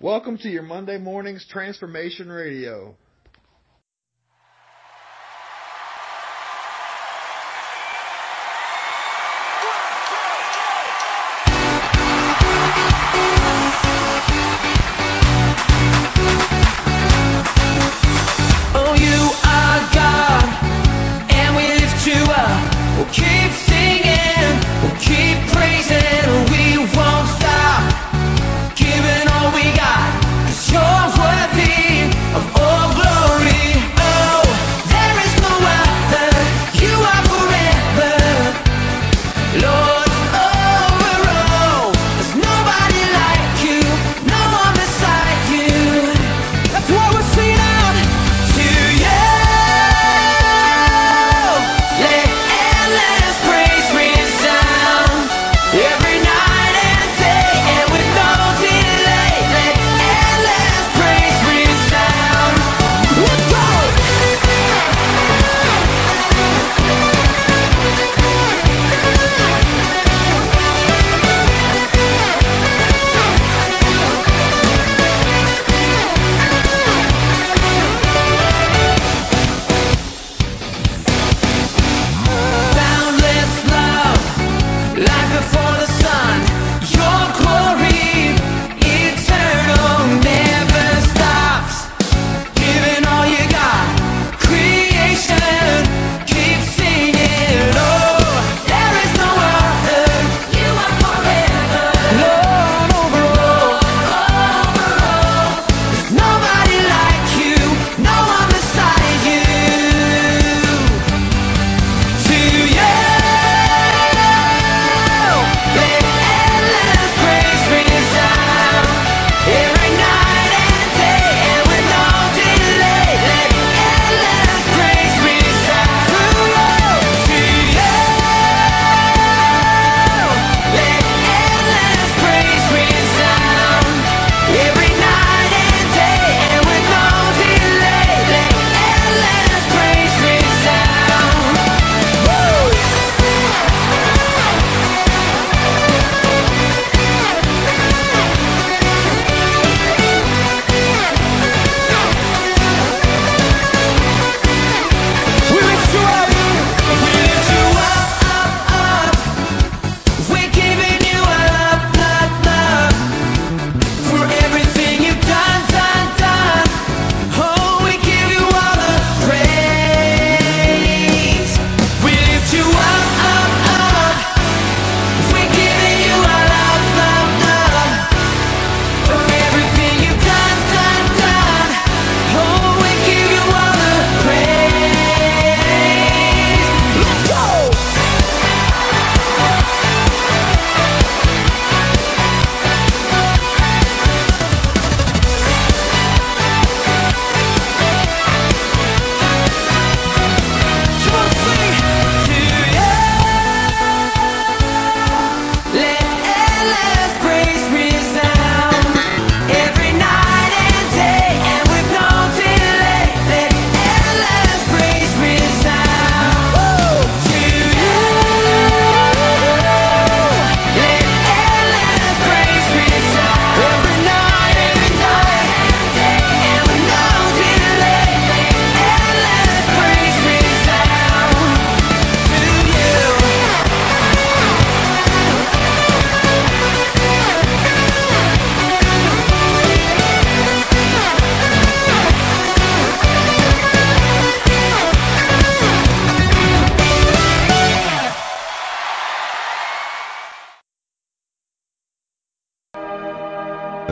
Welcome to your Monday morning's Transformation Radio.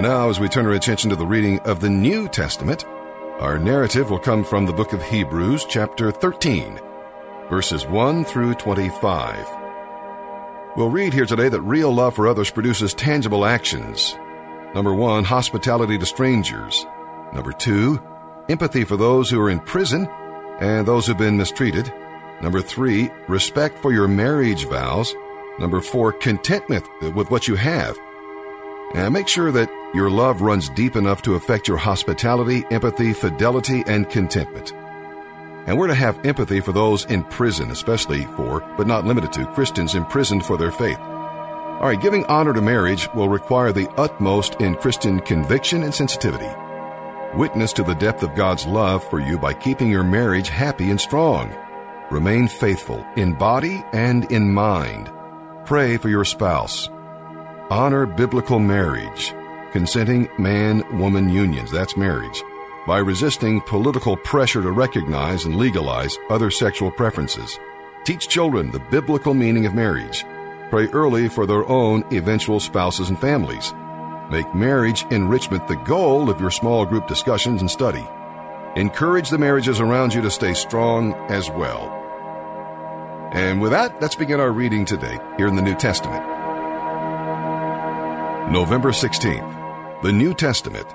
now, as we turn our attention to the reading of the New Testament, our narrative will come from the book of Hebrews, chapter 13, verses 1 through 25. We'll read here today that real love for others produces tangible actions. Number one, hospitality to strangers. Number two, empathy for those who are in prison and those who've been mistreated. Number three, respect for your marriage vows. Number four, contentment with what you have. And make sure that your love runs deep enough to affect your hospitality, empathy, fidelity, and contentment. And we're to have empathy for those in prison, especially for, but not limited to, Christians imprisoned for their faith. All right, giving honor to marriage will require the utmost in Christian conviction and sensitivity. Witness to the depth of God's love for you by keeping your marriage happy and strong. Remain faithful in body and in mind. Pray for your spouse. Honor biblical marriage, consenting man woman unions, that's marriage, by resisting political pressure to recognize and legalize other sexual preferences. Teach children the biblical meaning of marriage. Pray early for their own eventual spouses and families. Make marriage enrichment the goal of your small group discussions and study. Encourage the marriages around you to stay strong as well. And with that, let's begin our reading today here in the New Testament. November 16th, the New Testament,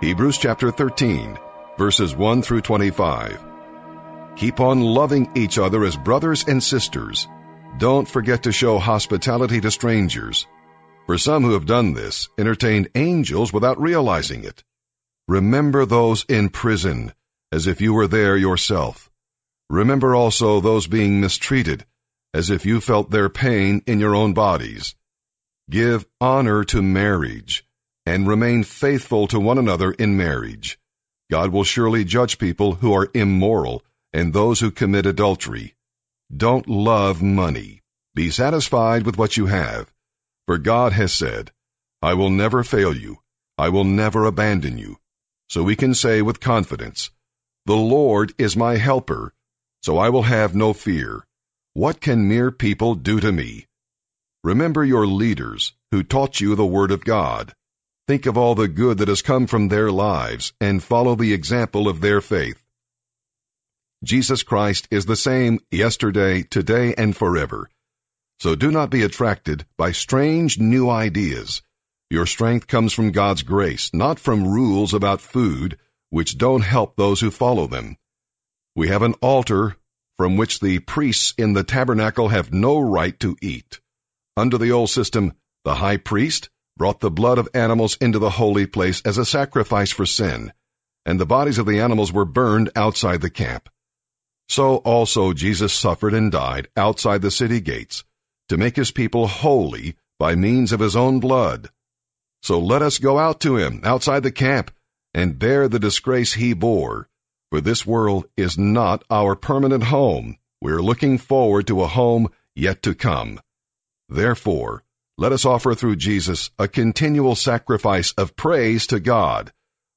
Hebrews chapter 13, verses 1 through 25. Keep on loving each other as brothers and sisters. Don't forget to show hospitality to strangers. For some who have done this entertained angels without realizing it. Remember those in prison as if you were there yourself. Remember also those being mistreated as if you felt their pain in your own bodies. Give honor to marriage and remain faithful to one another in marriage. God will surely judge people who are immoral and those who commit adultery. Don't love money. Be satisfied with what you have. For God has said, I will never fail you. I will never abandon you. So we can say with confidence, The Lord is my helper, so I will have no fear. What can mere people do to me? Remember your leaders who taught you the Word of God. Think of all the good that has come from their lives and follow the example of their faith. Jesus Christ is the same yesterday, today, and forever. So do not be attracted by strange new ideas. Your strength comes from God's grace, not from rules about food, which don't help those who follow them. We have an altar from which the priests in the tabernacle have no right to eat. Under the old system, the high priest brought the blood of animals into the holy place as a sacrifice for sin, and the bodies of the animals were burned outside the camp. So also Jesus suffered and died outside the city gates to make his people holy by means of his own blood. So let us go out to him outside the camp and bear the disgrace he bore. For this world is not our permanent home. We are looking forward to a home yet to come. Therefore, let us offer through Jesus a continual sacrifice of praise to God,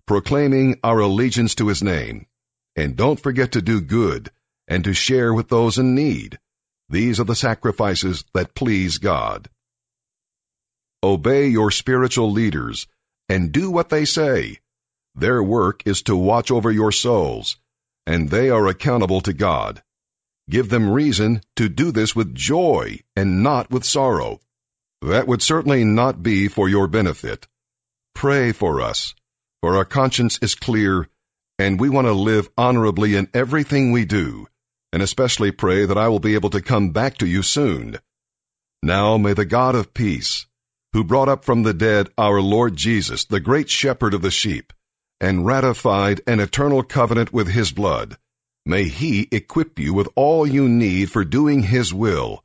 proclaiming our allegiance to his name. And don't forget to do good and to share with those in need. These are the sacrifices that please God. Obey your spiritual leaders and do what they say. Their work is to watch over your souls, and they are accountable to God. Give them reason to do this with joy and not with sorrow. That would certainly not be for your benefit. Pray for us, for our conscience is clear, and we want to live honorably in everything we do and especially pray that I will be able to come back to you soon. Now may the God of peace, who brought up from the dead our Lord Jesus, the great shepherd of the sheep, and ratified an eternal covenant with his blood, may he equip you with all you need for doing his will.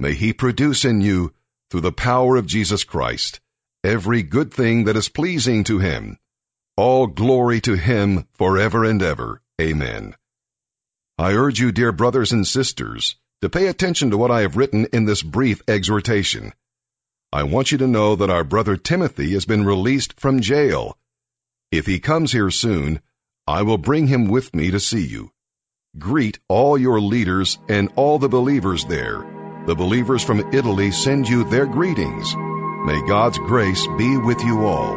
May he produce in you, through the power of Jesus Christ, every good thing that is pleasing to him. All glory to him forever and ever. Amen. I urge you, dear brothers and sisters, to pay attention to what I have written in this brief exhortation. I want you to know that our brother Timothy has been released from jail. If he comes here soon, I will bring him with me to see you. Greet all your leaders and all the believers there. The believers from Italy send you their greetings. May God's grace be with you all.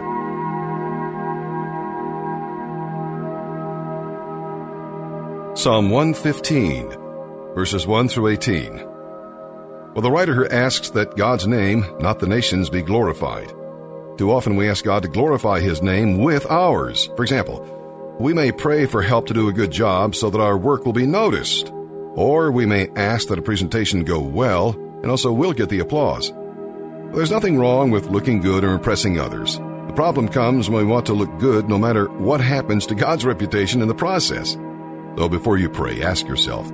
Psalm 115, verses 1 through 18. Well, the writer here asks that God's name, not the nation's, be glorified. Too often we ask God to glorify His name with ours. For example, we may pray for help to do a good job so that our work will be noticed. Or we may ask that a presentation go well and also we'll get the applause. There's nothing wrong with looking good or impressing others. The problem comes when we want to look good no matter what happens to God's reputation in the process. Though before you pray, ask yourself,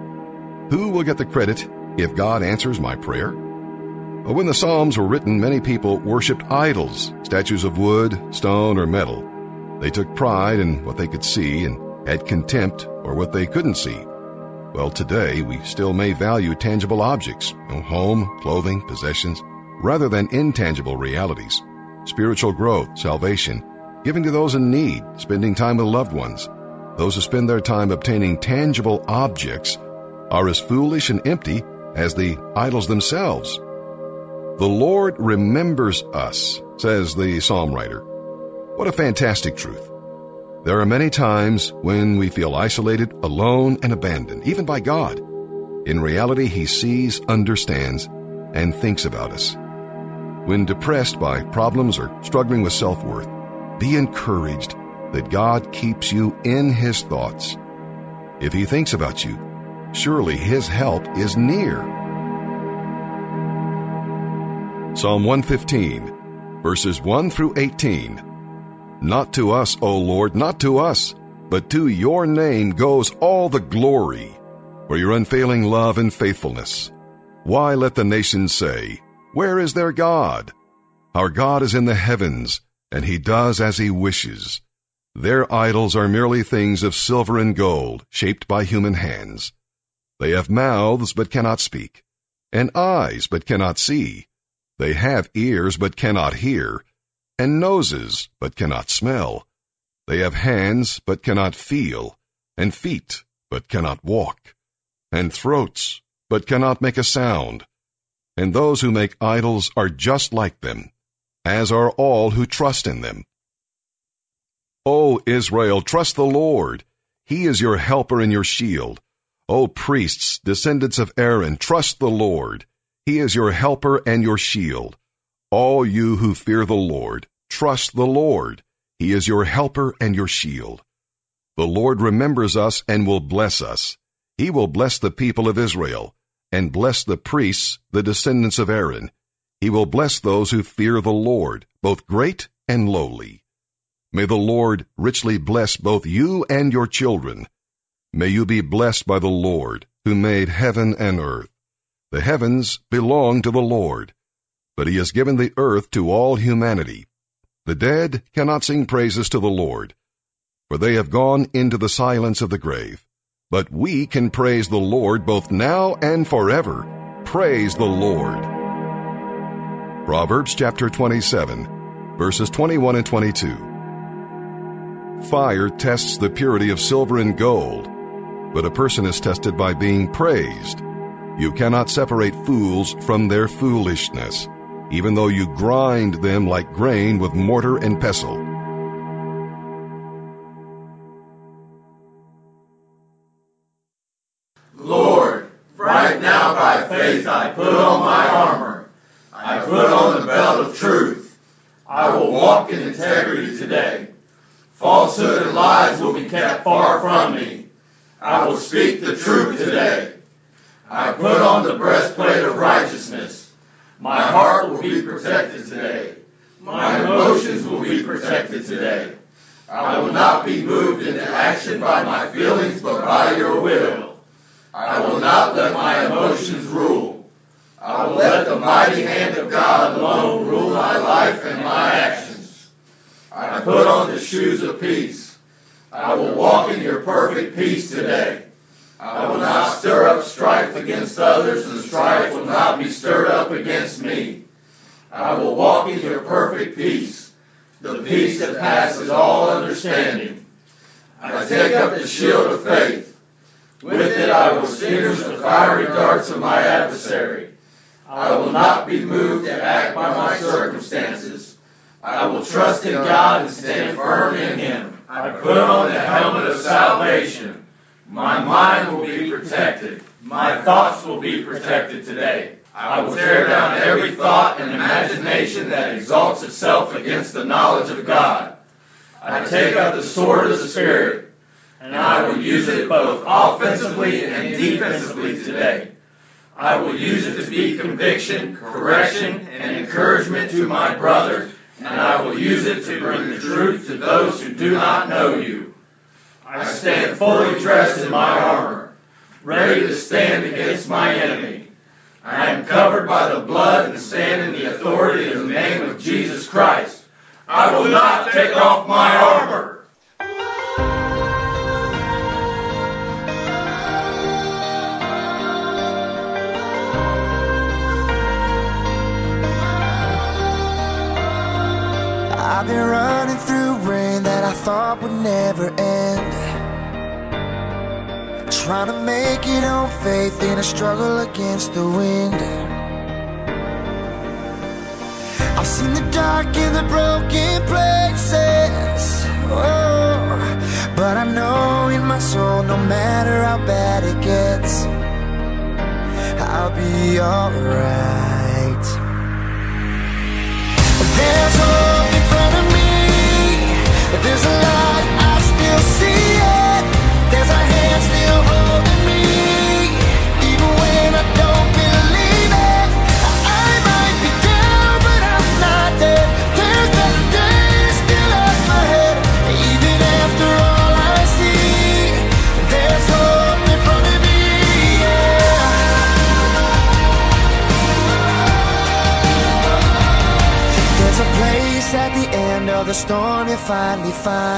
who will get the credit if God answers my prayer? When the Psalms were written, many people worshipped idols, statues of wood, stone, or metal. They took pride in what they could see and had contempt for what they couldn't see. Well, today we still may value tangible objects, you know, home, clothing, possessions, rather than intangible realities. Spiritual growth, salvation, giving to those in need, spending time with loved ones. Those who spend their time obtaining tangible objects are as foolish and empty as the idols themselves. The Lord remembers us, says the psalm writer. What a fantastic truth. There are many times when we feel isolated, alone, and abandoned, even by God. In reality, He sees, understands, and thinks about us. When depressed by problems or struggling with self-worth, be encouraged that God keeps you in His thoughts. If He thinks about you, surely His help is near. Psalm 115, verses 1 through 18. Not to us, O Lord, not to us, but to your name goes all the glory for your unfailing love and faithfulness. Why let the nations say, Where is their God? Our God is in the heavens, and he does as he wishes. Their idols are merely things of silver and gold, shaped by human hands. They have mouths but cannot speak, and eyes but cannot see. They have ears but cannot hear, and noses but cannot smell. They have hands but cannot feel, and feet but cannot walk, and throats but cannot make a sound. And those who make idols are just like them, as are all who trust in them. O Israel, trust the Lord. He is your helper and your shield. O priests, descendants of Aaron, trust the Lord. He is your helper and your shield. All you who fear the Lord, trust the Lord. He is your helper and your shield. The Lord remembers us and will bless us. He will bless the people of Israel and bless the priests, the descendants of Aaron. He will bless those who fear the Lord, both great and lowly. May the Lord richly bless both you and your children. May you be blessed by the Lord, who made heaven and earth. The heavens belong to the Lord, but he has given the earth to all humanity. The dead cannot sing praises to the Lord, for they have gone into the silence of the grave. But we can praise the Lord both now and forever. Praise the Lord. Proverbs chapter 27, verses 21 and 22. Fire tests the purity of silver and gold, but a person is tested by being praised. You cannot separate fools from their foolishness, even though you grind them like grain with mortar and pestle. Lord, right now by faith I put on my armor. I put on the belt of truth. I will walk in integrity today. Falsehood and lies will be kept far from me. I will speak the truth today. I put on the breastplate of righteousness. My heart will be protected today. My emotions will be protected today. I will not be moved into action by my feelings, but by your will. I will not let my emotions rule. I will let the mighty hand of God alone rule my life and my actions. I put on the shoes of peace. I will walk in your perfect peace today. I will not against others, and strife will not be stirred up against me. I will walk in your perfect peace, the peace that passes all understanding. I take up the shield of faith. With it I will extinguish the fiery darts of my adversary. I will not be moved to act by my circumstances. I will trust in God and stand firm in Him. I put on the helmet of salvation. My mind will be protected. My thoughts will be protected today. I will tear down every thought and imagination that exalts itself against the knowledge of God. I take up the sword of the Spirit, and I will use it both offensively and defensively today. I will use it to be conviction, correction, and encouragement to my brothers, and I will use it to bring the truth to those who do not know you. I stand fully dressed in my armor, ready to stand against my enemy. I am covered by the blood and stand in the authority of the name of Jesus Christ. I will not take off my armor. I've been running through rain that I thought would never end. Trying to make it on faith in a struggle against the wind. I've seen the dark and the broken places. Oh, but I know in my soul, no matter how bad it gets, I'll be alright. There's hope in front of me. There's a light, I still see find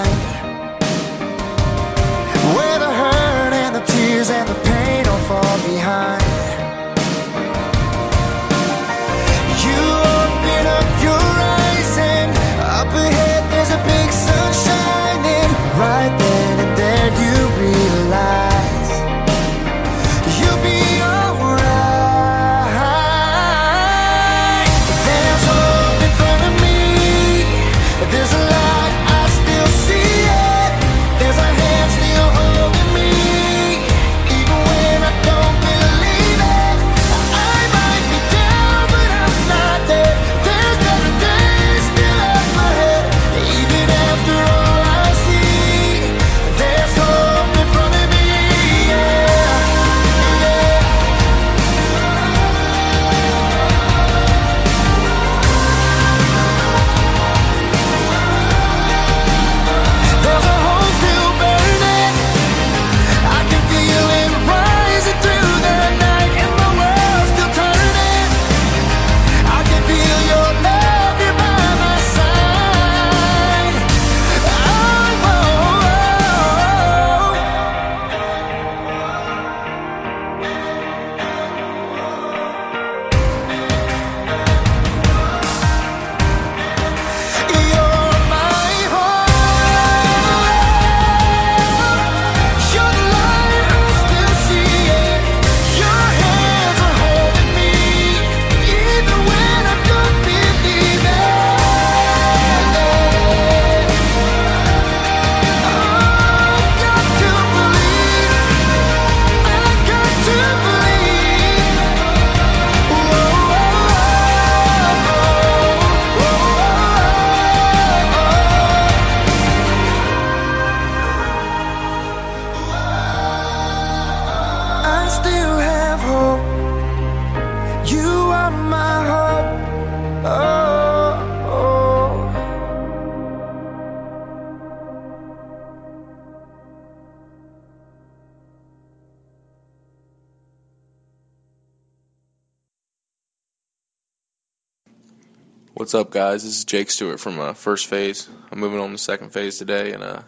What's up, guys? This is Jake Stewart from uh, First Phase. I'm moving on to Second Phase today, and uh,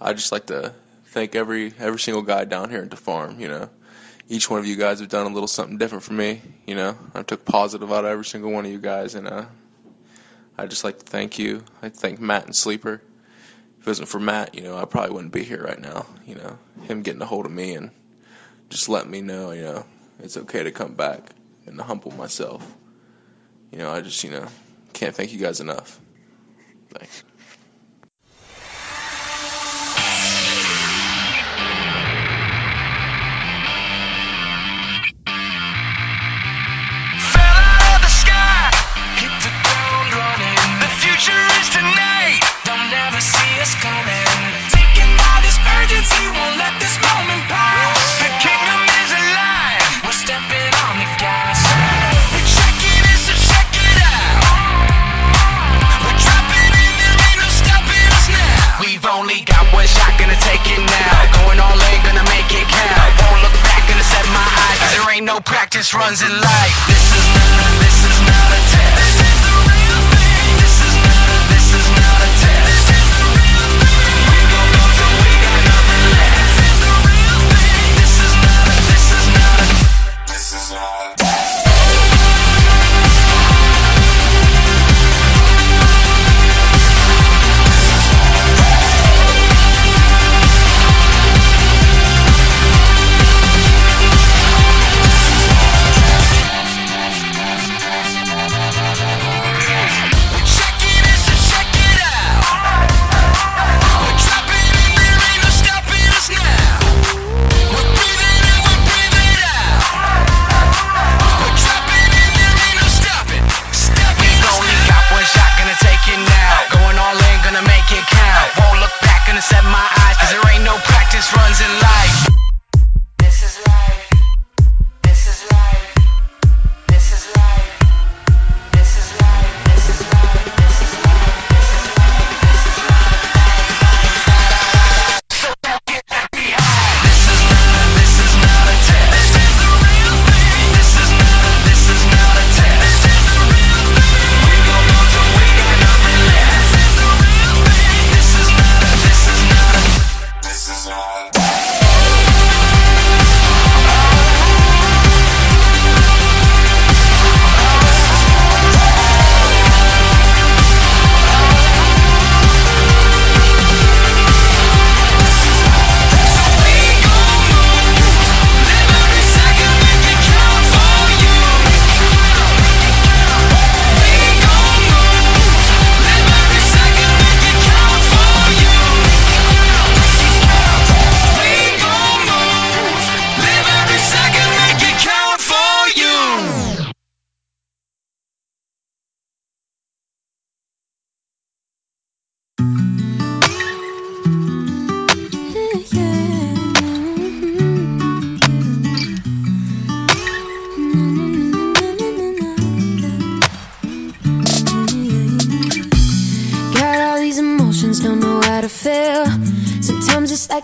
I just like to thank every every single guy down here at the farm. You know, each one of you guys have done a little something different for me. You know, I took positive out of every single one of you guys, and uh, I just like to thank you. I thank Matt and Sleeper. If it wasn't for Matt, you know, I probably wouldn't be here right now. You know, him getting a hold of me and just letting me know, you know, it's okay to come back and to humble myself. You know, I just, you know, can't thank you guys enough. Thanks. Future is tonight. They'll never see us coming. shot, gonna take it now. Going all in, gonna make it count. Won't look back, gonna set my eyes Cause there ain't no practice runs in life. This is not, this is not a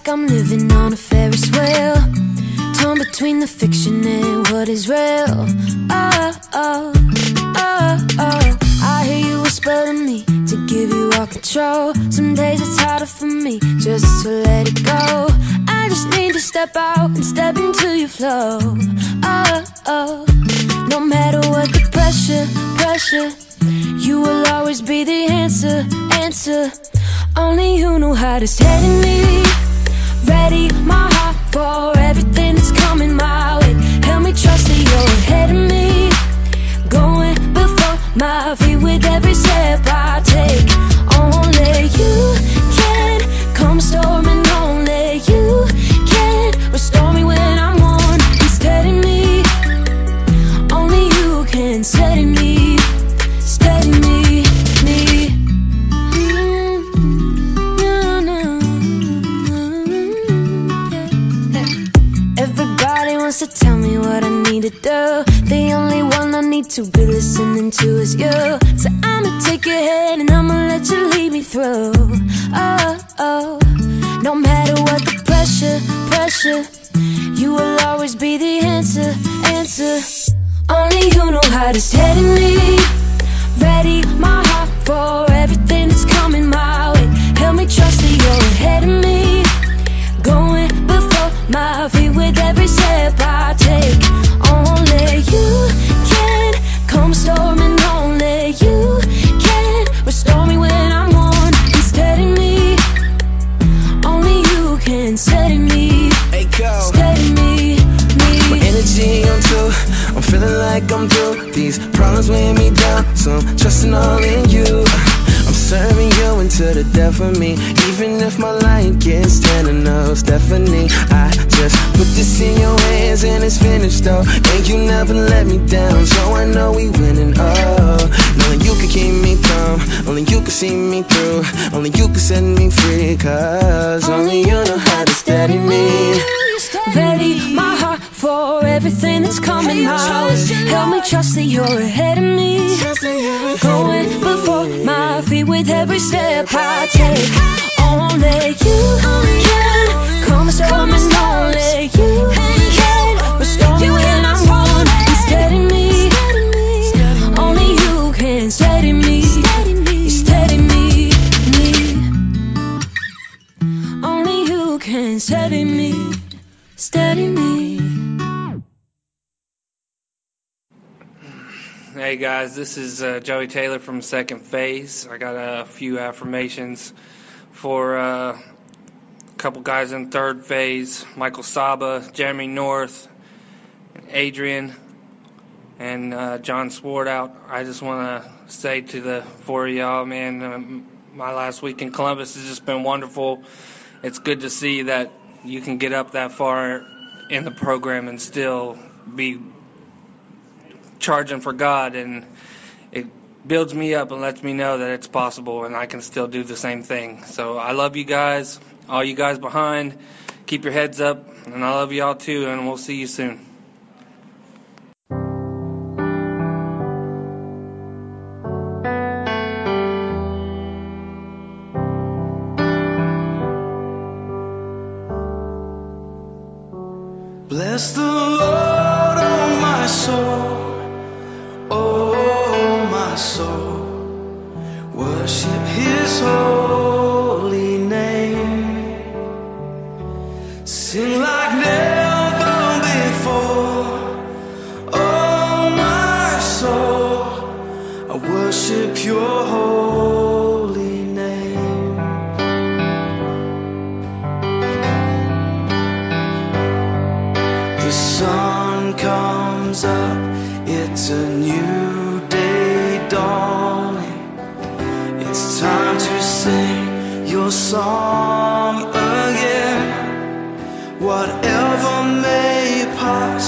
like I'm living on a Ferris wheel. Torn between the fiction and what is real. Oh, oh, oh, oh. I hear you whisper to me to give you all control. Some days it's harder for me just to let it go. I just need to step out and step into your flow. Oh, oh. No matter what the pressure, pressure. You will always be the answer, answer. Only you know how to steady me ready my heart for everything that's coming my way. Help me trust that you're ahead of me, going before my feet with every step I take. to is you. So I'ma take your hand and I'ma let you lead me through. Oh, oh. No matter what the pressure, pressure, you will always be the answer, answer. Only you know how to steady me. Ready my heart for everything that's coming. every step I this is uh, Joey Taylor from Second Phase. I got a few affirmations for uh, a couple guys in third phase Michael Saba, Jeremy North, Adrian, and uh, John Swartout. I just want to say to the four of y'all, man, um, my last week in Columbus has just been wonderful. It's good to see that you can get up that far in the program and still be charging for God, and builds me up and lets me know that it's possible and I can still do the same thing. So I love you guys, all you guys behind. Keep your heads up, and I love y'all too, and we'll see you soon. Song again. Whatever may pass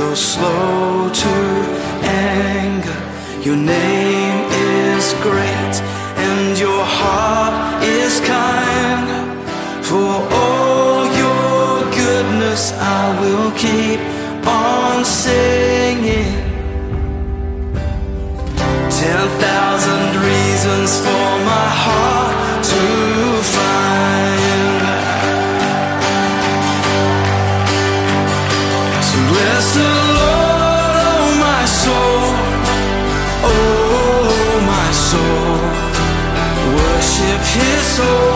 you're slow to anger. Your name is great and your heart is kind. For all your goodness, I will keep on singing. Ten thousand reasons for His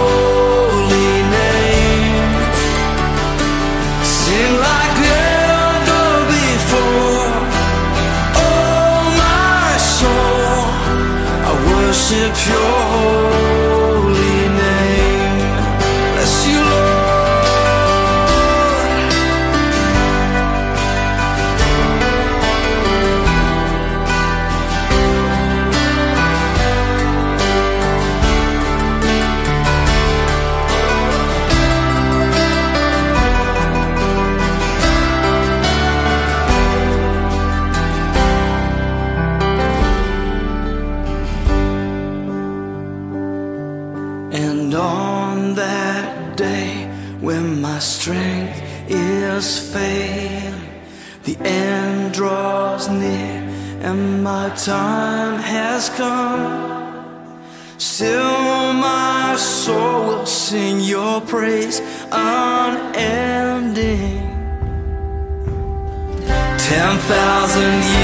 thousand years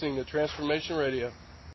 listening to Transformation Radio.